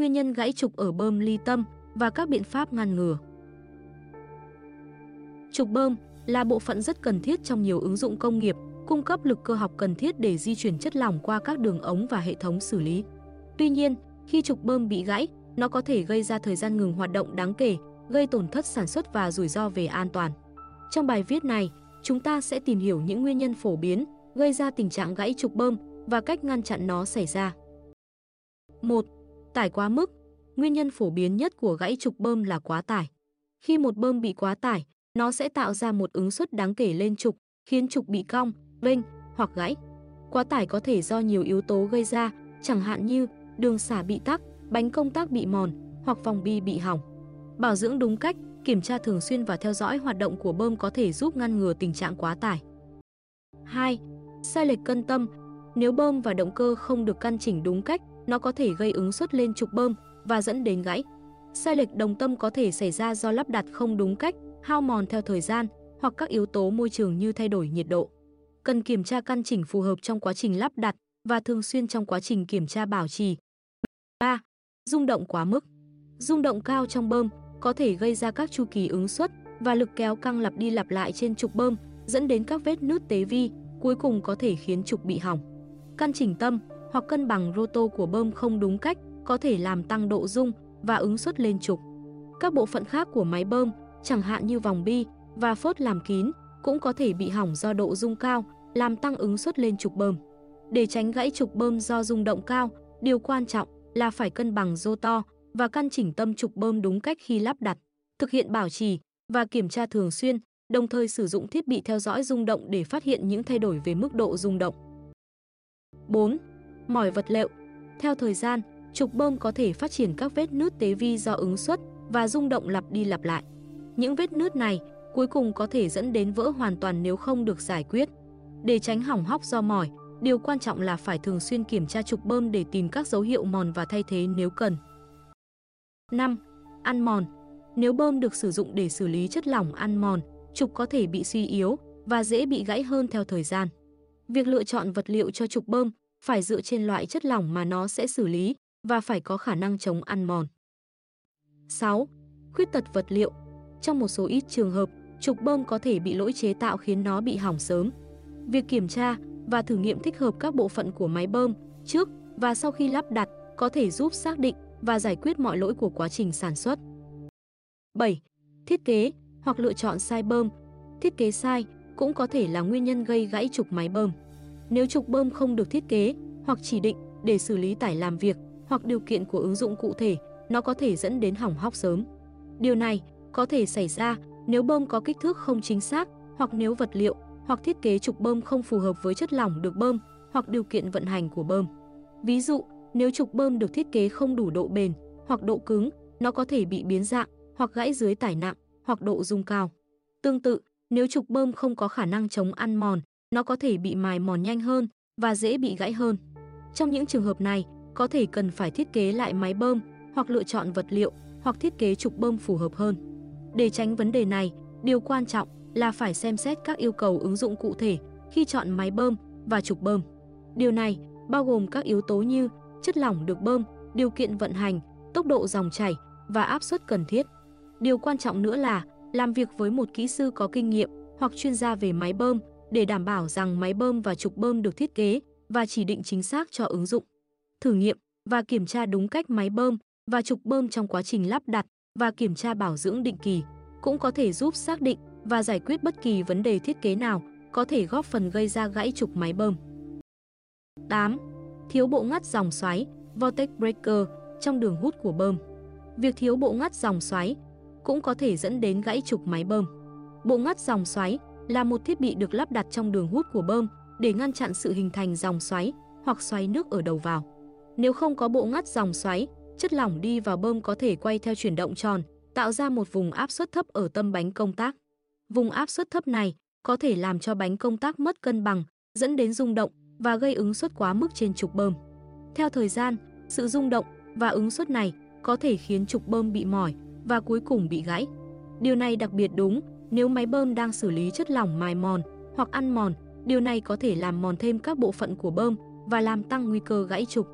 nguyên nhân gãy trục ở bơm ly tâm và các biện pháp ngăn ngừa. Trục bơm là bộ phận rất cần thiết trong nhiều ứng dụng công nghiệp, cung cấp lực cơ học cần thiết để di chuyển chất lỏng qua các đường ống và hệ thống xử lý. Tuy nhiên, khi trục bơm bị gãy, nó có thể gây ra thời gian ngừng hoạt động đáng kể, gây tổn thất sản xuất và rủi ro về an toàn. Trong bài viết này, chúng ta sẽ tìm hiểu những nguyên nhân phổ biến gây ra tình trạng gãy trục bơm và cách ngăn chặn nó xảy ra. 1. Tải quá mức. Nguyên nhân phổ biến nhất của gãy trục bơm là quá tải. Khi một bơm bị quá tải, nó sẽ tạo ra một ứng suất đáng kể lên trục, khiến trục bị cong, vênh hoặc gãy. Quá tải có thể do nhiều yếu tố gây ra, chẳng hạn như đường xả bị tắc, bánh công tác bị mòn hoặc vòng bi bị hỏng. Bảo dưỡng đúng cách, kiểm tra thường xuyên và theo dõi hoạt động của bơm có thể giúp ngăn ngừa tình trạng quá tải. 2. Sai lệch cân tâm. Nếu bơm và động cơ không được căn chỉnh đúng cách, nó có thể gây ứng suất lên trục bơm và dẫn đến gãy. Sai lệch đồng tâm có thể xảy ra do lắp đặt không đúng cách, hao mòn theo thời gian hoặc các yếu tố môi trường như thay đổi nhiệt độ. Cần kiểm tra căn chỉnh phù hợp trong quá trình lắp đặt và thường xuyên trong quá trình kiểm tra bảo trì. 3. Rung động quá mức. Rung động cao trong bơm có thể gây ra các chu kỳ ứng suất và lực kéo căng lặp đi lặp lại trên trục bơm, dẫn đến các vết nứt tế vi, cuối cùng có thể khiến trục bị hỏng. Căn chỉnh tâm hoặc cân bằng roto của bơm không đúng cách có thể làm tăng độ rung và ứng suất lên trục. Các bộ phận khác của máy bơm, chẳng hạn như vòng bi và phốt làm kín, cũng có thể bị hỏng do độ rung cao, làm tăng ứng suất lên trục bơm. Để tránh gãy trục bơm do rung động cao, điều quan trọng là phải cân bằng roto và căn chỉnh tâm trục bơm đúng cách khi lắp đặt, thực hiện bảo trì và kiểm tra thường xuyên, đồng thời sử dụng thiết bị theo dõi rung động để phát hiện những thay đổi về mức độ rung động. 4. Mỏi vật liệu Theo thời gian, trục bơm có thể phát triển các vết nứt tế vi do ứng suất và rung động lặp đi lặp lại. Những vết nứt này cuối cùng có thể dẫn đến vỡ hoàn toàn nếu không được giải quyết. Để tránh hỏng hóc do mỏi, điều quan trọng là phải thường xuyên kiểm tra trục bơm để tìm các dấu hiệu mòn và thay thế nếu cần. 5. Ăn mòn Nếu bơm được sử dụng để xử lý chất lỏng ăn mòn, trục có thể bị suy yếu và dễ bị gãy hơn theo thời gian. Việc lựa chọn vật liệu cho trục bơm phải dựa trên loại chất lỏng mà nó sẽ xử lý và phải có khả năng chống ăn mòn. 6. Khuyết tật vật liệu Trong một số ít trường hợp, trục bơm có thể bị lỗi chế tạo khiến nó bị hỏng sớm. Việc kiểm tra và thử nghiệm thích hợp các bộ phận của máy bơm trước và sau khi lắp đặt có thể giúp xác định và giải quyết mọi lỗi của quá trình sản xuất. 7. Thiết kế hoặc lựa chọn sai bơm. Thiết kế sai cũng có thể là nguyên nhân gây gãy trục máy bơm. Nếu trục bơm không được thiết kế hoặc chỉ định để xử lý tải làm việc hoặc điều kiện của ứng dụng cụ thể, nó có thể dẫn đến hỏng hóc sớm. Điều này có thể xảy ra nếu bơm có kích thước không chính xác hoặc nếu vật liệu hoặc thiết kế trục bơm không phù hợp với chất lỏng được bơm hoặc điều kiện vận hành của bơm. Ví dụ, nếu trục bơm được thiết kế không đủ độ bền hoặc độ cứng, nó có thể bị biến dạng hoặc gãy dưới tải nặng hoặc độ rung cao. Tương tự, nếu trục bơm không có khả năng chống ăn mòn, nó có thể bị mài mòn nhanh hơn và dễ bị gãy hơn. Trong những trường hợp này, có thể cần phải thiết kế lại máy bơm hoặc lựa chọn vật liệu hoặc thiết kế trục bơm phù hợp hơn. Để tránh vấn đề này, điều quan trọng là phải xem xét các yêu cầu ứng dụng cụ thể khi chọn máy bơm và trục bơm. Điều này bao gồm các yếu tố như chất lỏng được bơm, điều kiện vận hành, tốc độ dòng chảy và áp suất cần thiết. Điều quan trọng nữa là làm việc với một kỹ sư có kinh nghiệm hoặc chuyên gia về máy bơm để đảm bảo rằng máy bơm và trục bơm được thiết kế và chỉ định chính xác cho ứng dụng. Thử nghiệm và kiểm tra đúng cách máy bơm và trục bơm trong quá trình lắp đặt và kiểm tra bảo dưỡng định kỳ cũng có thể giúp xác định và giải quyết bất kỳ vấn đề thiết kế nào có thể góp phần gây ra gãy trục máy bơm. 8. Thiếu bộ ngắt dòng xoáy, vortex breaker trong đường hút của bơm. Việc thiếu bộ ngắt dòng xoáy cũng có thể dẫn đến gãy trục máy bơm. Bộ ngắt dòng xoáy là một thiết bị được lắp đặt trong đường hút của bơm để ngăn chặn sự hình thành dòng xoáy hoặc xoáy nước ở đầu vào. Nếu không có bộ ngắt dòng xoáy, chất lỏng đi vào bơm có thể quay theo chuyển động tròn, tạo ra một vùng áp suất thấp ở tâm bánh công tác. Vùng áp suất thấp này có thể làm cho bánh công tác mất cân bằng, dẫn đến rung động và gây ứng suất quá mức trên trục bơm. Theo thời gian, sự rung động và ứng suất này có thể khiến trục bơm bị mỏi và cuối cùng bị gãy. Điều này đặc biệt đúng nếu máy bơm đang xử lý chất lỏng mài mòn hoặc ăn mòn, điều này có thể làm mòn thêm các bộ phận của bơm và làm tăng nguy cơ gãy trục.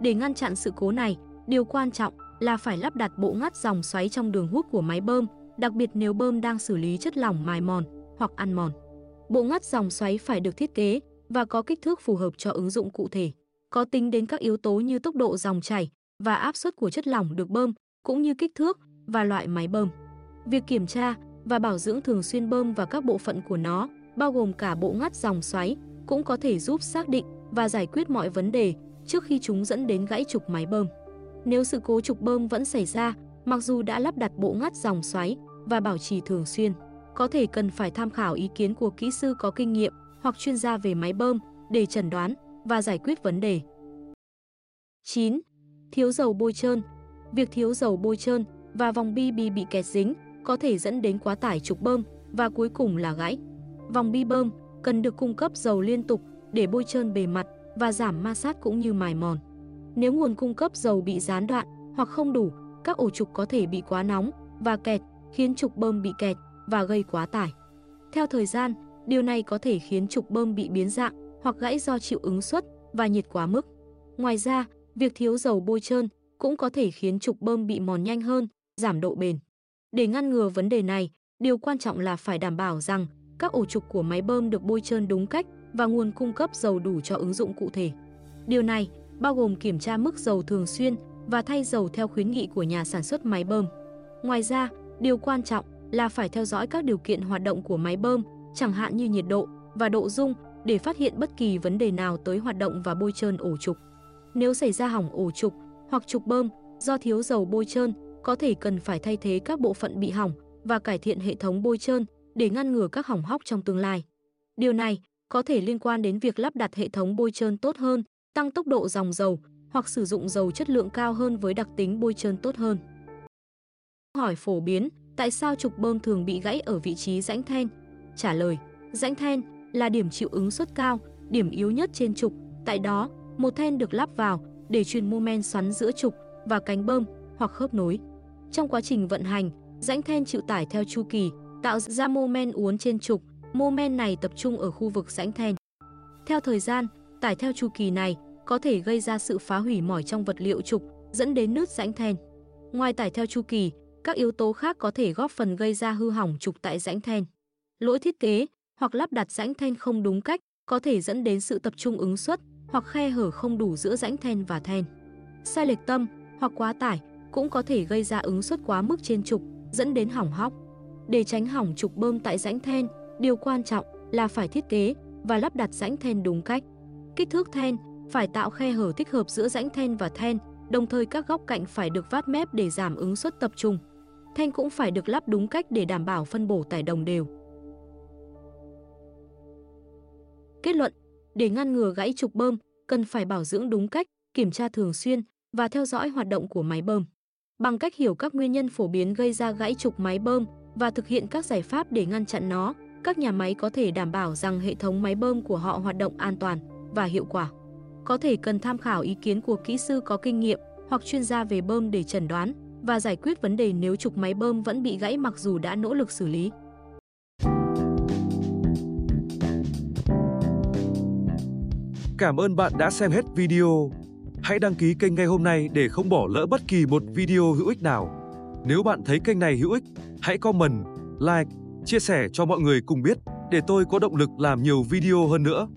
Để ngăn chặn sự cố này, điều quan trọng là phải lắp đặt bộ ngắt dòng xoáy trong đường hút của máy bơm, đặc biệt nếu bơm đang xử lý chất lỏng mài mòn hoặc ăn mòn. Bộ ngắt dòng xoáy phải được thiết kế và có kích thước phù hợp cho ứng dụng cụ thể, có tính đến các yếu tố như tốc độ dòng chảy và áp suất của chất lỏng được bơm, cũng như kích thước và loại máy bơm. Việc kiểm tra và bảo dưỡng thường xuyên bơm và các bộ phận của nó, bao gồm cả bộ ngắt dòng xoáy, cũng có thể giúp xác định và giải quyết mọi vấn đề trước khi chúng dẫn đến gãy trục máy bơm. Nếu sự cố trục bơm vẫn xảy ra, mặc dù đã lắp đặt bộ ngắt dòng xoáy và bảo trì thường xuyên, có thể cần phải tham khảo ý kiến của kỹ sư có kinh nghiệm hoặc chuyên gia về máy bơm để chẩn đoán và giải quyết vấn đề. 9. Thiếu dầu bôi trơn Việc thiếu dầu bôi trơn và vòng bi bi bị kẹt dính có thể dẫn đến quá tải trục bơm và cuối cùng là gãy. Vòng bi bơm cần được cung cấp dầu liên tục để bôi trơn bề mặt và giảm ma sát cũng như mài mòn. Nếu nguồn cung cấp dầu bị gián đoạn hoặc không đủ, các ổ trục có thể bị quá nóng và kẹt, khiến trục bơm bị kẹt và gây quá tải. Theo thời gian, điều này có thể khiến trục bơm bị biến dạng hoặc gãy do chịu ứng suất và nhiệt quá mức. Ngoài ra, việc thiếu dầu bôi trơn cũng có thể khiến trục bơm bị mòn nhanh hơn, giảm độ bền. Để ngăn ngừa vấn đề này, điều quan trọng là phải đảm bảo rằng các ổ trục của máy bơm được bôi trơn đúng cách và nguồn cung cấp dầu đủ cho ứng dụng cụ thể. Điều này bao gồm kiểm tra mức dầu thường xuyên và thay dầu theo khuyến nghị của nhà sản xuất máy bơm. Ngoài ra, điều quan trọng là phải theo dõi các điều kiện hoạt động của máy bơm, chẳng hạn như nhiệt độ và độ dung để phát hiện bất kỳ vấn đề nào tới hoạt động và bôi trơn ổ trục. Nếu xảy ra hỏng ổ trục hoặc trục bơm do thiếu dầu bôi trơn, có thể cần phải thay thế các bộ phận bị hỏng và cải thiện hệ thống bôi trơn để ngăn ngừa các hỏng hóc trong tương lai. Điều này có thể liên quan đến việc lắp đặt hệ thống bôi trơn tốt hơn, tăng tốc độ dòng dầu hoặc sử dụng dầu chất lượng cao hơn với đặc tính bôi trơn tốt hơn. Hỏi phổ biến, tại sao trục bơm thường bị gãy ở vị trí rãnh then? Trả lời, rãnh then là điểm chịu ứng suất cao, điểm yếu nhất trên trục. Tại đó, một then được lắp vào để truyền mô men xoắn giữa trục và cánh bơm hoặc khớp nối. Trong quá trình vận hành, rãnh then chịu tải theo chu kỳ, tạo ra mô men uốn trên trục. Mô men này tập trung ở khu vực rãnh then. Theo thời gian, tải theo chu kỳ này có thể gây ra sự phá hủy mỏi trong vật liệu trục, dẫn đến nứt rãnh then. Ngoài tải theo chu kỳ, các yếu tố khác có thể góp phần gây ra hư hỏng trục tại rãnh then. Lỗi thiết kế hoặc lắp đặt rãnh then không đúng cách có thể dẫn đến sự tập trung ứng suất hoặc khe hở không đủ giữa rãnh then và then. Sai lệch tâm hoặc quá tải cũng có thể gây ra ứng suất quá mức trên trục, dẫn đến hỏng hóc. Để tránh hỏng trục bơm tại rãnh then, điều quan trọng là phải thiết kế và lắp đặt rãnh then đúng cách. Kích thước then phải tạo khe hở thích hợp giữa rãnh then và then, đồng thời các góc cạnh phải được vát mép để giảm ứng suất tập trung. Then cũng phải được lắp đúng cách để đảm bảo phân bổ tải đồng đều. Kết luận, để ngăn ngừa gãy trục bơm, cần phải bảo dưỡng đúng cách, kiểm tra thường xuyên và theo dõi hoạt động của máy bơm. Bằng cách hiểu các nguyên nhân phổ biến gây ra gãy trục máy bơm và thực hiện các giải pháp để ngăn chặn nó, các nhà máy có thể đảm bảo rằng hệ thống máy bơm của họ hoạt động an toàn và hiệu quả. Có thể cần tham khảo ý kiến của kỹ sư có kinh nghiệm hoặc chuyên gia về bơm để chẩn đoán và giải quyết vấn đề nếu trục máy bơm vẫn bị gãy mặc dù đã nỗ lực xử lý. Cảm ơn bạn đã xem hết video. Hãy đăng ký kênh ngay hôm nay để không bỏ lỡ bất kỳ một video hữu ích nào. Nếu bạn thấy kênh này hữu ích, hãy comment, like, chia sẻ cho mọi người cùng biết để tôi có động lực làm nhiều video hơn nữa.